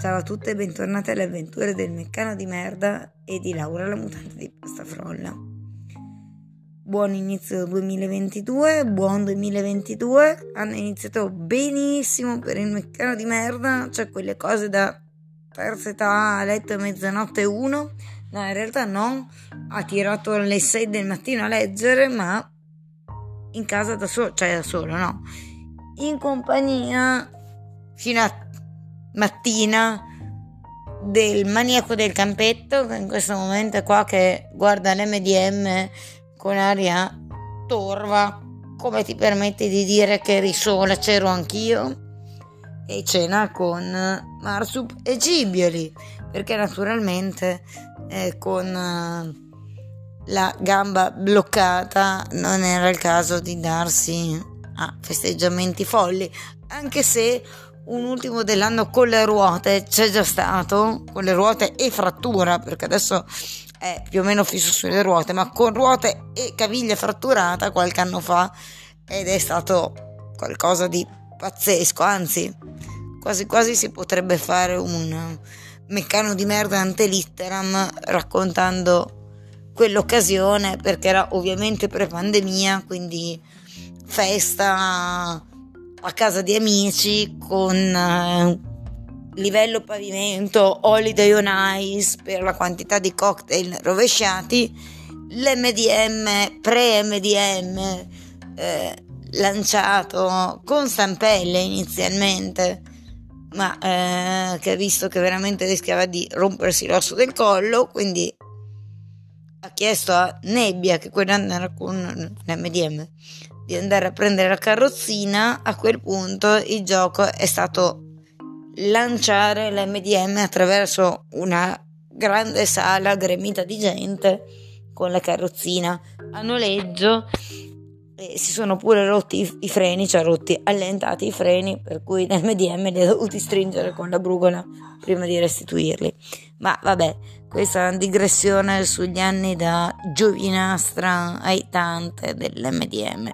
Ciao a tutte e bentornate alle avventure del meccano di merda e di Laura la mutante di pasta frolla. Buon inizio 2022, buon 2022. Hanno iniziato benissimo per il meccano di merda, cioè quelle cose da terza età a letto a mezzanotte uno. No, in realtà no, ha tirato alle 6 del mattino a leggere, ma in casa da solo, cioè da solo, no. In compagnia fino a mattina del maniaco del campetto che in questo momento è qua che guarda l'MDM con aria torva come ti permetti di dire che eri sola c'ero anch'io e cena con Marsup e Gibioli perché naturalmente eh, con la gamba bloccata non era il caso di darsi a festeggiamenti folli anche se un ultimo dell'anno con le ruote c'è già stato, con le ruote e frattura, perché adesso è più o meno fisso sulle ruote, ma con ruote e caviglia fratturata qualche anno fa ed è stato qualcosa di pazzesco, anzi quasi quasi si potrebbe fare un meccano di merda ante litteram raccontando quell'occasione perché era ovviamente pre-pandemia, quindi festa a casa di amici con eh, livello pavimento, holiday on ice per la quantità di cocktail rovesciati, l'MDM, pre-MDM eh, lanciato con stampelle inizialmente, ma eh, che ha visto che veramente rischiava di rompersi l'osso del collo, quindi ha chiesto a Nebbia, che quell'anno era con l'MDM, di andare a prendere la carrozzina, a quel punto il gioco è stato lanciare l'MDM attraverso una grande sala gremita di gente con la carrozzina a noleggio e si sono pure rotti i, i freni, cioè rotti, allentati i freni, per cui l'MDM li ha dovuti stringere con la brugola prima di restituirli. Ma vabbè, questa è una digressione sugli anni da giovinastra aitante dell'MDM.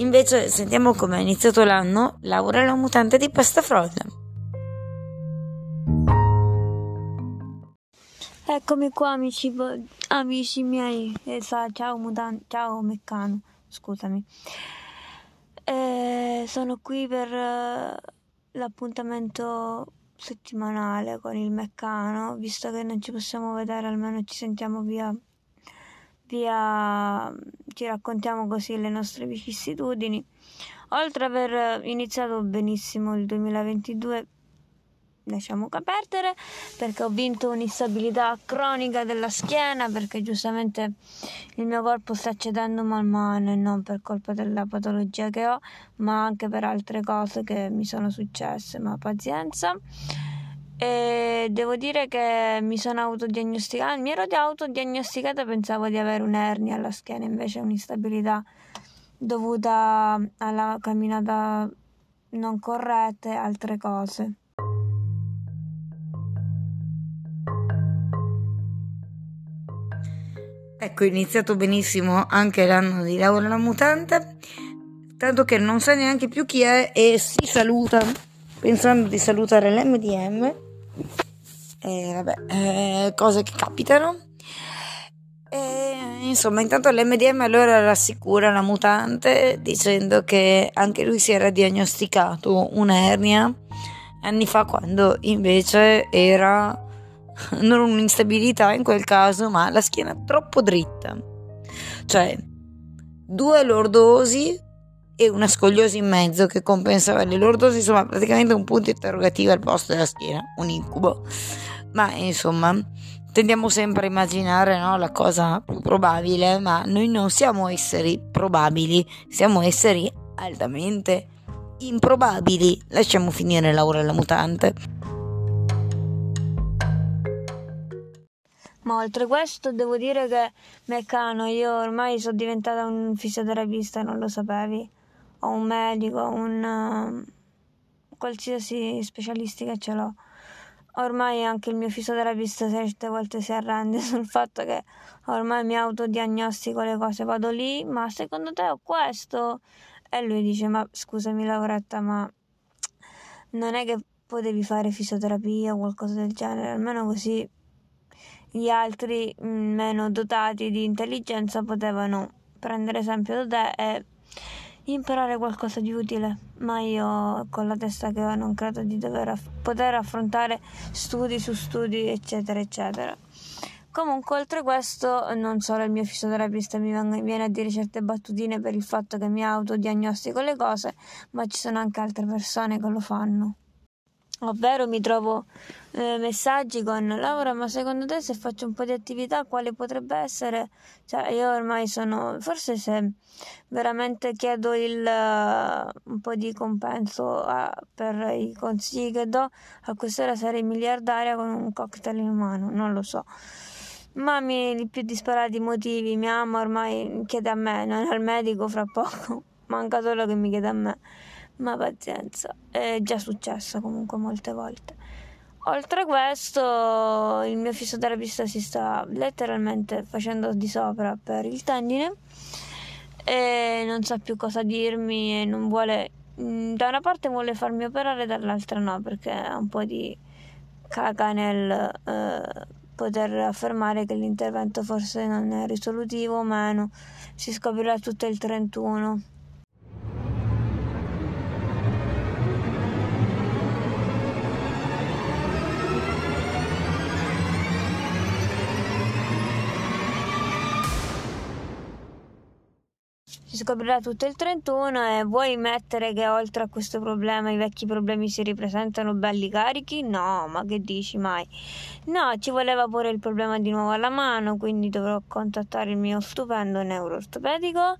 Invece sentiamo come è iniziato l'anno Laura la mutante di pasta frolla. Eccomi qua amici, amici miei, esatto, ciao mutante, ciao meccano, scusami. Eh, sono qui per uh, l'appuntamento settimanale con il meccano, visto che non ci possiamo vedere almeno ci sentiamo via via ci raccontiamo così le nostre vicissitudini. Oltre ad aver iniziato benissimo il 2022, lasciamo perdere perché ho vinto un'instabilità cronica della schiena perché giustamente il mio corpo sta cedendo man mano e non per colpa della patologia che ho ma anche per altre cose che mi sono successe ma pazienza e devo dire che mi sono autodiagnosticata, mi ero autodiagnosticata, pensavo di avere un'ernia alla schiena, invece un'instabilità dovuta alla camminata non corretta e altre cose. Ecco, è iniziato benissimo anche l'anno di Laura la Mutante, tanto che non sa neanche più chi è e si saluta pensando di salutare l'MDM e vabbè, eh, cose che capitano. E, insomma, intanto l'MDM allora rassicura la mutante dicendo che anche lui si era diagnosticato un'ernia anni fa quando invece era non un'instabilità in quel caso, ma la schiena troppo dritta. Cioè, due lordosi e una scogliosi in mezzo che compensava le lordosi, insomma praticamente un punto interrogativo al posto della schiena, un incubo. Ma insomma, tendiamo sempre a immaginare no, la cosa più probabile, ma noi non siamo esseri probabili, siamo esseri altamente improbabili. Lasciamo finire Laura la mutante. Ma oltre questo devo dire che Meccano, io ormai sono diventata un fisioterapista, non lo sapevi o un medico, un uh, qualsiasi specialistica ce l'ho. Ormai anche il mio fisioterapista certe volte si arrende sul fatto che ormai mi autodiagnostico le cose, vado lì, ma secondo te ho questo? E lui dice, ma scusami Lauretta, ma non è che potevi fare fisioterapia o qualcosa del genere, almeno così gli altri mm, meno dotati di intelligenza potevano prendere esempio da te e imparare qualcosa di utile, ma io con la testa che ho non credo di dover aff- poter affrontare studi su studi, eccetera, eccetera. Comunque, oltre questo, non solo il mio fisioterapista mi viene a dire certe battutine per il fatto che mi autodiagnostico le cose, ma ci sono anche altre persone che lo fanno. Ovvero mi trovo eh, messaggi con Laura, ma secondo te se faccio un po' di attività quale potrebbe essere? Cioè io ormai sono, forse se veramente chiedo il, uh, un po' di compenso uh, per i consigli che do, a quest'ora sarei miliardaria con un cocktail in mano, non lo so. Ma mi, più disparati motivi, mia mamma ormai chiede a me, non al medico fra poco, manca solo che mi chiede a me ma pazienza, è già successo comunque molte volte. Oltre a questo, il mio fisioterapista si sta letteralmente facendo di sopra per il tendine e non sa più cosa dirmi e non vuole, mm, da una parte vuole farmi operare, dall'altra no, perché ha un po' di caga nel eh, poter affermare che l'intervento forse non è risolutivo o meno, si scoprirà tutto il 31. Scoprirà tutto il 31 e vuoi mettere che oltre a questo problema i vecchi problemi si ripresentano belli carichi? No, ma che dici mai? No, ci voleva pure il problema di nuovo alla mano, quindi dovrò contattare il mio stupendo neuroortopedico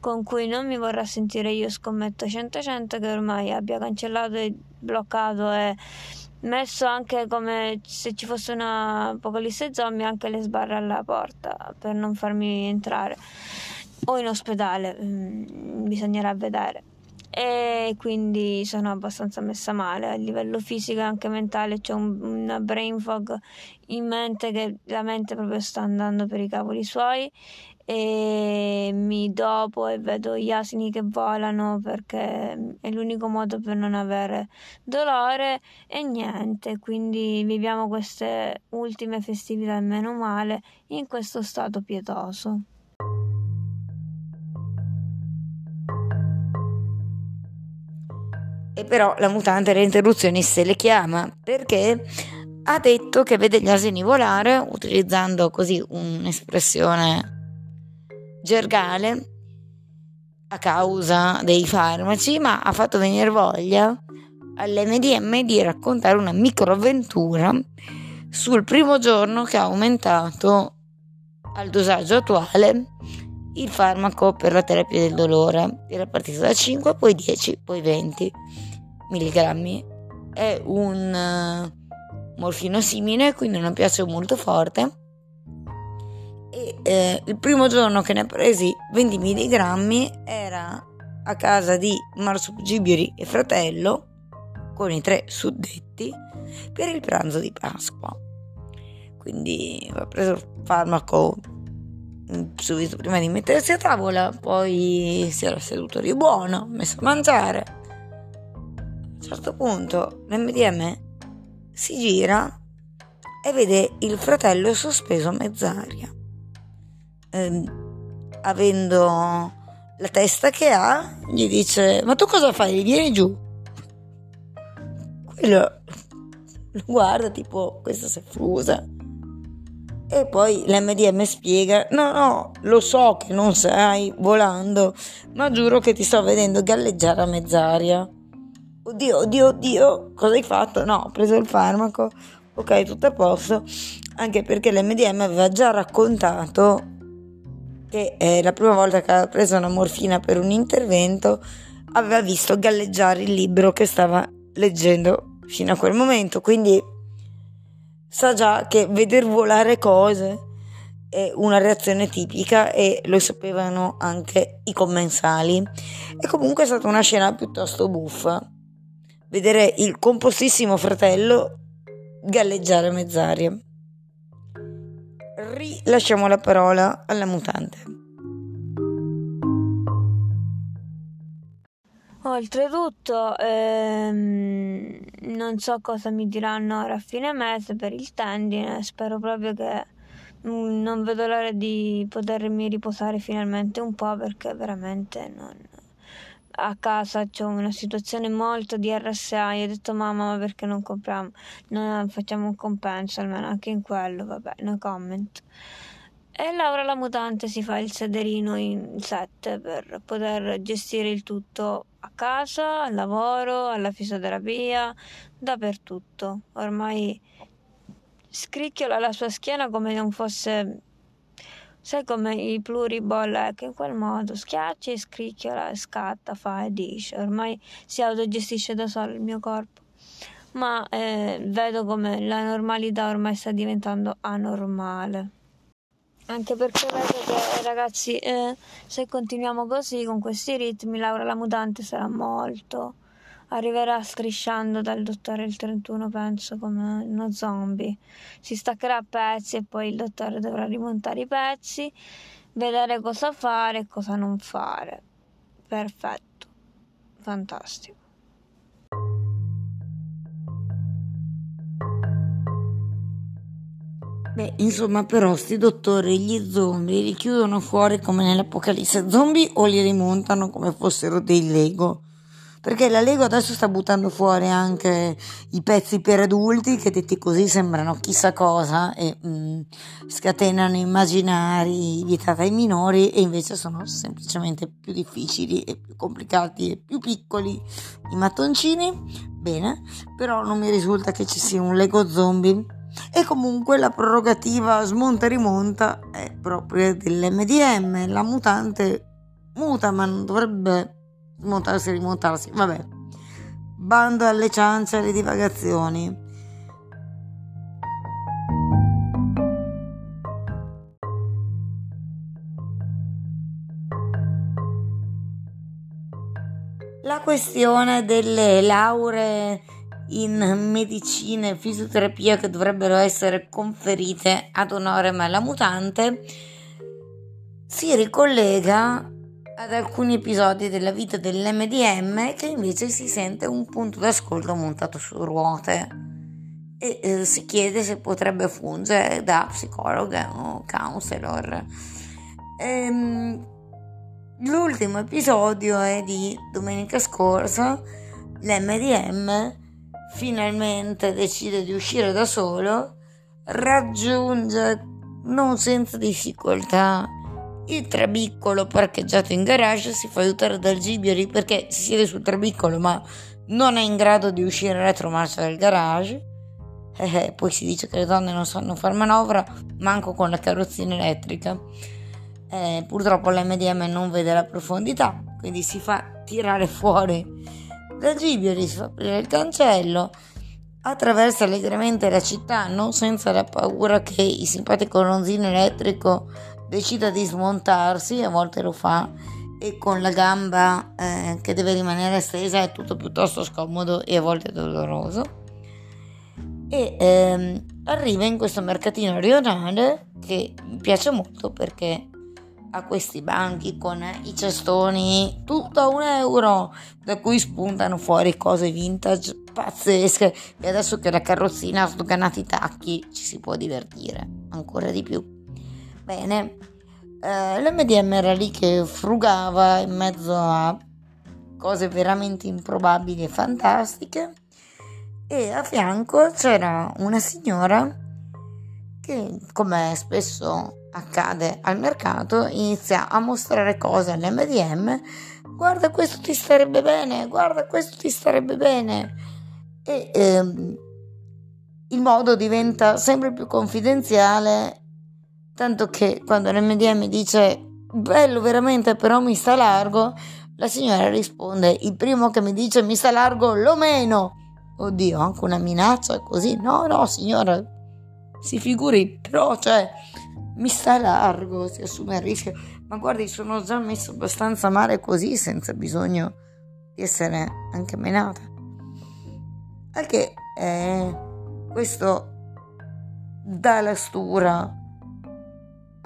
con cui non mi vorrà sentire io scommetto 100-100 che ormai abbia cancellato e bloccato e messo anche come se ci fosse una apocalisse zombie anche le sbarre alla porta per non farmi entrare o in ospedale, mm, bisognerà vedere. E quindi sono abbastanza messa male a livello fisico e anche mentale. C'è un, una brain fog in mente che la mente proprio sta andando per i cavoli suoi e mi dopo e vedo gli asini che volano perché è l'unico modo per non avere dolore e niente quindi viviamo queste ultime festività meno male in questo stato pietoso E però la mutante le interruzioni se le chiama perché ha detto che vede gli asini volare utilizzando così un'espressione gergale a causa dei farmaci, ma ha fatto venire voglia all'MDM di raccontare una microavventura sul primo giorno che ha aumentato al dosaggio attuale il farmaco per la terapia del dolore. Era partito da 5, poi 10, poi 20 mg. È un uh, morfino simile, quindi non piace molto forte. E eh, il primo giorno che ne presi 20 mg era a casa di Marsupugibiri e fratello con i tre suddetti per il pranzo di Pasqua. Quindi aveva preso il farmaco subito prima di mettersi a tavola, poi si era seduto di buono, messo a mangiare. A un certo punto l'MDM si gira e vede il fratello sospeso a mezz'aria. Eh, avendo la testa che ha, gli dice: Ma tu cosa fai? Vieni giù. Quello lo guarda, tipo, questa si è fusa e poi l'MDM spiega: No, no, lo so che non stai volando, ma giuro che ti sto vedendo galleggiare a mezz'aria. Oddio, oddio, oddio, cosa hai fatto? No, ho preso il farmaco, ok, tutto a posto. Anche perché l'MDM aveva già raccontato che eh, la prima volta che aveva preso una morfina per un intervento aveva visto galleggiare il libro che stava leggendo fino a quel momento. Quindi sa già che veder volare cose è una reazione tipica e lo sapevano anche i commensali. E comunque è stata una scena piuttosto buffa. Vedere il compostissimo fratello galleggiare a mezz'aria. Rilasciamo la parola alla mutante. Oltretutto, ehm, non so cosa mi diranno ora a fine mese per il tendine, spero proprio che mm, non vedo l'ora di potermi riposare finalmente un po' perché veramente non... a casa c'è una situazione molto di RSA. Io ho detto mamma ma perché non compriamo, non facciamo un compenso almeno anche in quello, vabbè, no comment. E Laura la mutante si fa il sederino in sette per poter gestire il tutto a casa, al lavoro, alla fisioterapia, dappertutto. Ormai scricchiola la sua schiena come non fosse sai come i pluriball ecco in quel modo schiaccia e scricchiola scatta fa e dice. Ormai si autogestisce da solo il mio corpo. Ma eh, vedo come la normalità ormai sta diventando anormale anche perché vedo che ragazzi, eh, se continuiamo così con questi ritmi, Laura la mutante sarà molto. Arriverà strisciando dal dottore il 31, penso, come uno zombie. Si staccherà a pezzi e poi il dottore dovrà rimontare i pezzi, vedere cosa fare e cosa non fare. Perfetto, fantastico. Beh, insomma, però, sti dottori, gli zombie, li chiudono fuori come nell'apocalisse zombie o li rimontano come fossero dei Lego? Perché la Lego adesso sta buttando fuori anche i pezzi per adulti che detti così sembrano chissà cosa e mm, scatenano immaginari vietati ai minori e invece sono semplicemente più difficili e più complicati e più piccoli i mattoncini. Bene, però non mi risulta che ci sia un Lego zombie e comunque la prerogativa smonta e rimonta è proprio dell'MDM. La mutante muta, ma non dovrebbe smontarsi e rimontarsi. Vabbè, bando alle ciance e alle divagazioni. La questione delle lauree in medicina e fisioterapia che dovrebbero essere conferite ad onore la mutante si ricollega ad alcuni episodi della vita dell'MDM che invece si sente un punto d'ascolto montato su ruote e eh, si chiede se potrebbe fungere da psicologa o counselor. Ehm, l'ultimo episodio è di domenica scorsa, l'MDM finalmente decide di uscire da solo, raggiunge non senza difficoltà il trabiccolo parcheggiato in garage, si fa aiutare dal Gibieri perché si siede sul trabiccolo ma non è in grado di uscire retromarcia dal garage. Eh, eh, poi si dice che le donne non sanno fare manovra, manco con la carrozzina elettrica. Eh, purtroppo l'MDM non vede la profondità, quindi si fa tirare fuori da Gibioli si fa aprire il cancello, attraversa allegramente la città, non senza la paura che il simpatico ronzino elettrico decida di smontarsi, a volte lo fa, e con la gamba eh, che deve rimanere stesa è tutto piuttosto scomodo e a volte doloroso. E ehm, arriva in questo mercatino rionale che mi piace molto perché a questi banchi con i cestoni tutto a un euro da cui spuntano fuori cose vintage pazzesche. E adesso che la carrozzina ha sdoganato i tacchi ci si può divertire ancora di più. Bene eh, l'MDM era lì che frugava in mezzo a cose veramente improbabili e fantastiche. E a fianco c'era una signora che come spesso accade al mercato, inizia a mostrare cose all'MDM, guarda questo ti starebbe bene, guarda questo ti starebbe bene. E ehm, il modo diventa sempre più confidenziale, tanto che quando l'MDM dice bello veramente però mi sta largo, la signora risponde il primo che mi dice mi sta largo lo meno. Oddio, anche una minaccia così? No, no, signora, si figuri, però, cioè, mi sta largo, si assume il rischio. Ma guardi, sono già messo abbastanza male così, senza bisogno di essere anche menata. Anche eh, questo dà la stura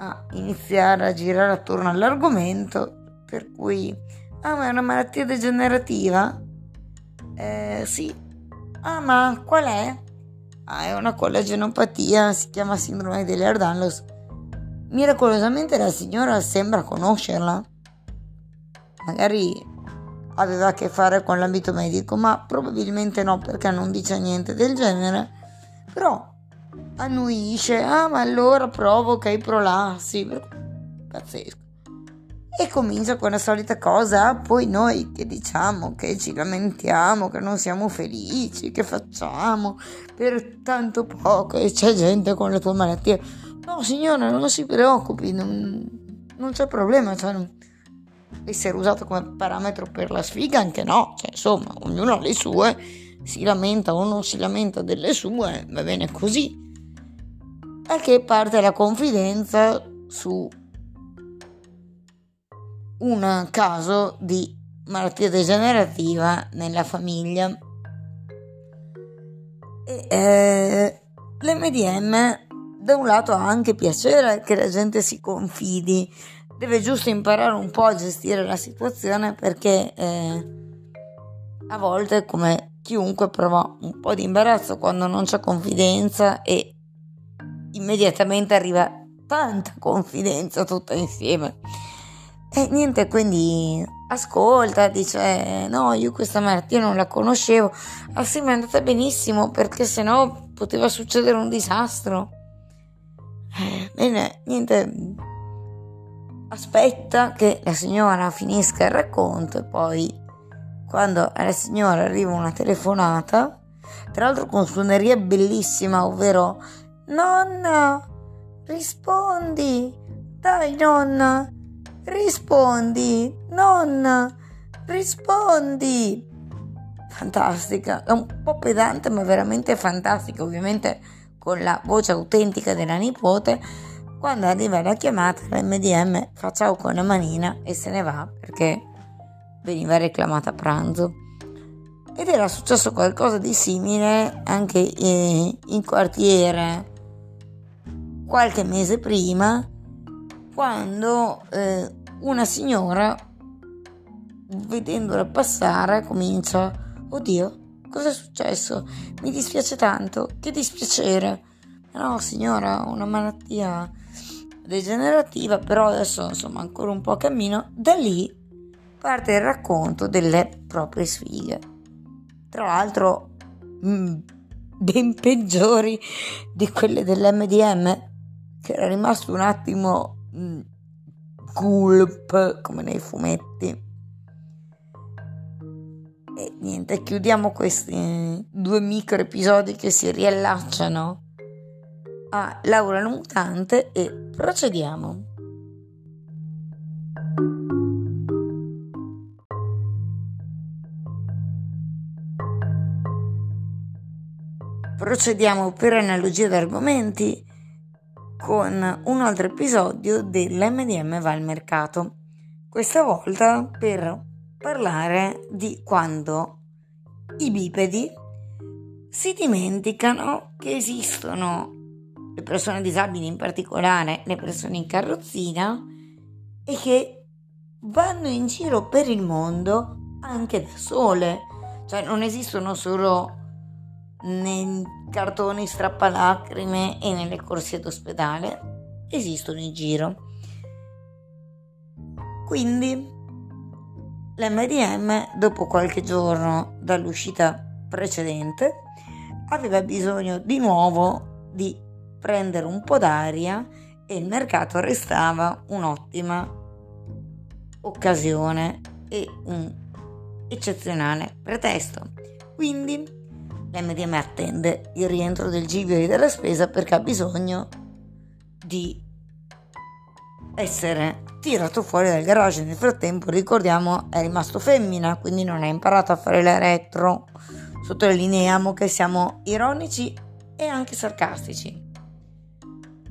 a iniziare a girare attorno all'argomento, per cui Ah, ma è una malattia degenerativa? Eh, sì. Ah, ma qual è? Ah, è una collagenopatia, si chiama sindrome di Ehlers-Danlos. Miracolosamente la signora sembra conoscerla. Magari aveva a che fare con l'ambito medico, ma probabilmente no perché non dice niente del genere. Però annuisce, ah ma allora provoca i prolassi, pazzesco. E comincia con la solita cosa, poi noi che diciamo che ci lamentiamo, che non siamo felici, che facciamo per tanto poco e c'è gente con la tua malattia. No signora, non si preoccupi, non, non c'è problema, cioè, non, essere usato come parametro per la sfiga anche no, cioè, insomma, ognuno ha le sue, si lamenta o non si lamenta delle sue, va bene così. Perché parte la confidenza su un caso di malattia degenerativa nella famiglia. E, eh, l'MDM da un lato ha anche piacere che la gente si confidi, deve giusto imparare un po' a gestire la situazione perché eh, a volte come chiunque prova un po' di imbarazzo quando non c'è confidenza e immediatamente arriva tanta confidenza tutta insieme. E niente, quindi ascolta, dice no, io questa malattia non la conoscevo, ah sì, ma è andata benissimo perché sennò poteva succedere un disastro. Eh, bene, niente, aspetta che la signora finisca il racconto e poi quando alla signora arriva una telefonata, tra l'altro con suoneria bellissima, ovvero Nonna, rispondi, dai nonna, rispondi, nonna, rispondi. Fantastica, è un po' pedante ma veramente fantastica, ovviamente con la voce autentica della nipote. Quando arriva la chiamata, l'MDM fa ciao con la manina e se ne va perché veniva reclamata a pranzo. Ed era successo qualcosa di simile anche in quartiere qualche mese prima quando eh, una signora, vedendola passare, comincia, oddio, cosa è successo? Mi dispiace tanto, che dispiacere. No, signora, una malattia degenerativa, però adesso insomma ancora un po' cammino. Da lì parte il racconto delle proprie sfighe. Tra l'altro, mh, mm, ben peggiori di quelle dell'MDM, che era rimasto un attimo Mm, gulp come nei fumetti. E niente, chiudiamo questi due micro episodi che si riallacciano a Laura la mutante e procediamo. Procediamo per analogia d'argomenti con un altro episodio dell'MDM va al mercato. Questa volta per parlare di quando i bipedi si dimenticano che esistono le persone disabili, in particolare le persone in carrozzina, e che vanno in giro per il mondo anche da sole. Cioè non esistono solo nei cartoni strappalacrime e nelle corsie d'ospedale esistono in giro. Quindi l'MDM, dopo qualche giorno dall'uscita precedente, aveva bisogno di nuovo di prendere un po' d'aria e il mercato restava un'ottima occasione e un eccezionale pretesto. Quindi l'MDM attende il rientro del Givio e della spesa perché ha bisogno di essere tirato fuori dal garage. Nel frattempo, ricordiamo, è rimasto femmina, quindi non ha imparato a fare la retro. Sottolineiamo che siamo ironici e anche sarcastici.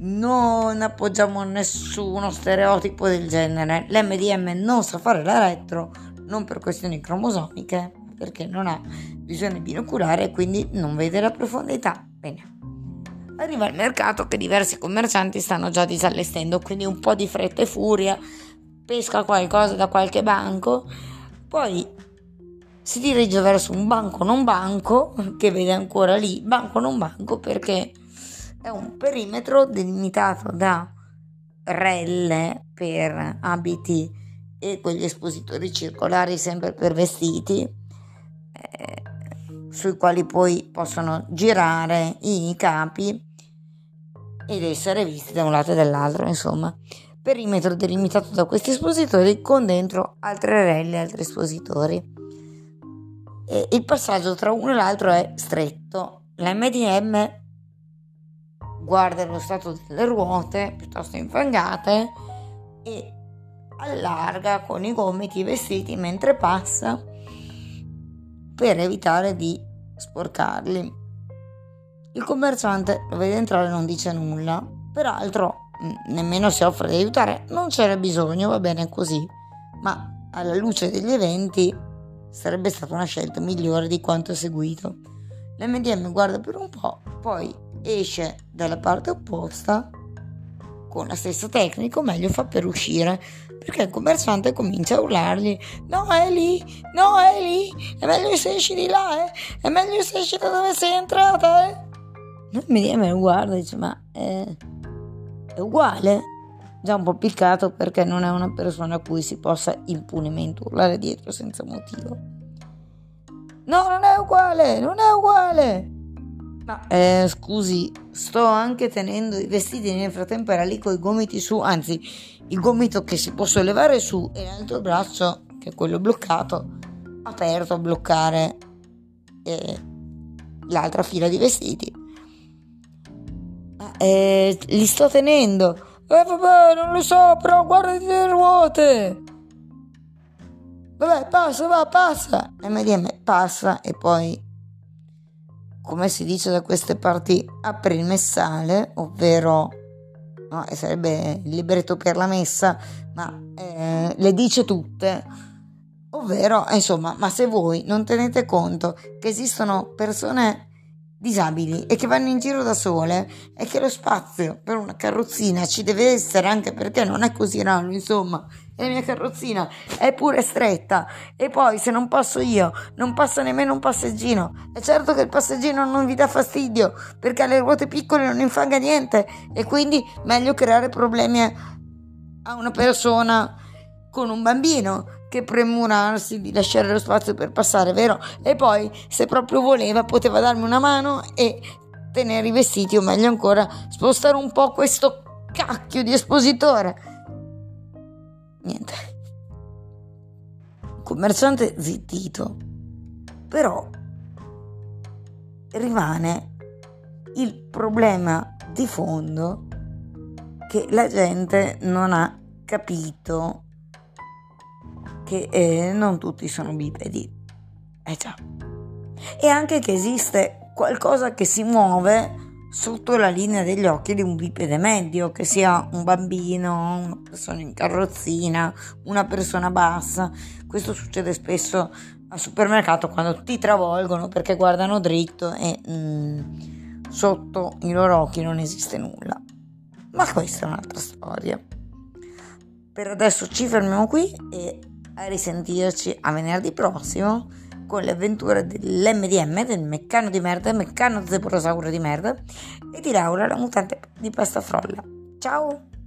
Non appoggiamo nessuno stereotipo del genere. L'MDM non sa fare la retro, non per questioni cromosomiche, perché non ha visione binoculare e quindi non vede la profondità. Bene. Arriva al mercato che diversi commercianti stanno già disallestendo, quindi un po' di fretta e furia, pesca qualcosa da qualche banco, Poi si dirige verso un banco non banco, che vede ancora lì, banco non banco perché è un perimetro delimitato da relle per abiti e quegli espositori circolari sempre per vestiti eh, sui quali poi possono girare i capi ed essere visti da un lato e dall'altro, insomma. Perimetro delimitato da questi espositori con dentro altre relle, altri espositori. E il passaggio tra uno e l'altro è stretto. La MDM guarda lo stato delle ruote piuttosto infangate e allarga con i gomiti i vestiti mentre passa per evitare di sporcarli. Il commerciante lo vede entrare e non dice nulla, peraltro nemmeno si offre di aiutare, non c'era bisogno, va bene così, ma alla luce degli eventi sarebbe stata una scelta migliore di quanto seguito. L'MDM guarda per un po', poi esce dalla parte opposta con la stessa tecnica, o meglio fa per uscire, perché il commerciante comincia a urlargli no è lì, no è lì, è meglio se esci di là, eh? è meglio se esci da dove sei entrata, eh? Non mi, me lo guarda e dice ma è, è uguale, già un po' piccato perché non è una persona a cui si possa impunemente urlare dietro senza motivo. No, non è uguale, non è uguale. Ma eh, scusi, sto anche tenendo i vestiti nel frattempo era lì con i gomiti su, anzi il gomito che si può sollevare su e l'altro braccio, che è quello bloccato, aperto a bloccare eh, l'altra fila di vestiti. Eh, li sto tenendo. Eh vabbè, non lo so, però guardati le ruote. Vabbè, passa, va, passa. MDM passa e poi, come si dice da queste parti, apre il messale, ovvero no? sarebbe il libretto per la messa, ma eh, le dice tutte. Ovvero, insomma, ma se voi non tenete conto che esistono persone disabili e che vanno in giro da sole e che lo spazio per una carrozzina ci deve essere anche perché non è così raro, insomma, e la mia carrozzina è pure stretta. E poi se non passo io non passa nemmeno un passeggino. È certo che il passeggino non vi dà fastidio perché alle ruote piccole non infanga niente. E quindi meglio creare problemi a una persona con un bambino che premurarsi di lasciare lo spazio per passare, vero? E poi, se proprio voleva, poteva darmi una mano e tenere i vestiti, o meglio ancora, spostare un po' questo cacchio di espositore. Niente. Commerciante zittito. Però rimane il problema di fondo che la gente non ha capito che eh, non tutti sono bipedi. Eh già. E anche che esiste qualcosa che si muove sotto la linea degli occhi di un bipede medio, che sia un bambino, una persona in carrozzina, una persona bassa. Questo succede spesso al supermercato quando ti travolgono perché guardano dritto e mm, sotto i loro occhi non esiste nulla. Ma questa è un'altra storia. Per adesso ci fermiamo qui e a risentirci a venerdì prossimo con le avventure dell'MDM, del meccano di merda, meccano zebrosauro di merda e di Laura, la mutante di pasta frolla. Ciao!